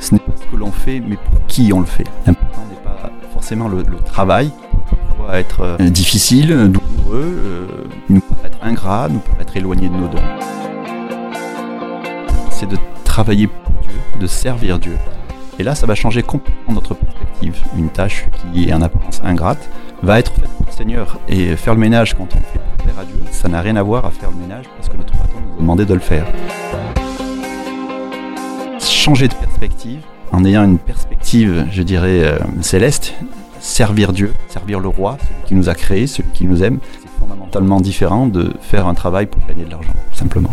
Ce n'est pas ce que l'on fait, mais pour qui on le fait. L'important n'est pas forcément le, le travail, parfois être euh, difficile, douloureux, euh, nous paraître ingrat, nous paraître éloigné de nos dons. C'est de travailler pour Dieu, de servir Dieu. Et là, ça va changer complètement notre perspective. Une tâche qui est en apparence ingrate va être faite pour le Seigneur. Et faire le ménage quand on fait plaire à Dieu, ça n'a rien à voir à faire le ménage parce que notre patron nous a demandé de le faire. Changer de perspective en ayant une perspective, je dirais, euh, céleste, servir Dieu, servir le roi, celui qui nous a créés, celui qui nous aime, c'est fondamentalement différent de faire un travail pour gagner de l'argent, simplement.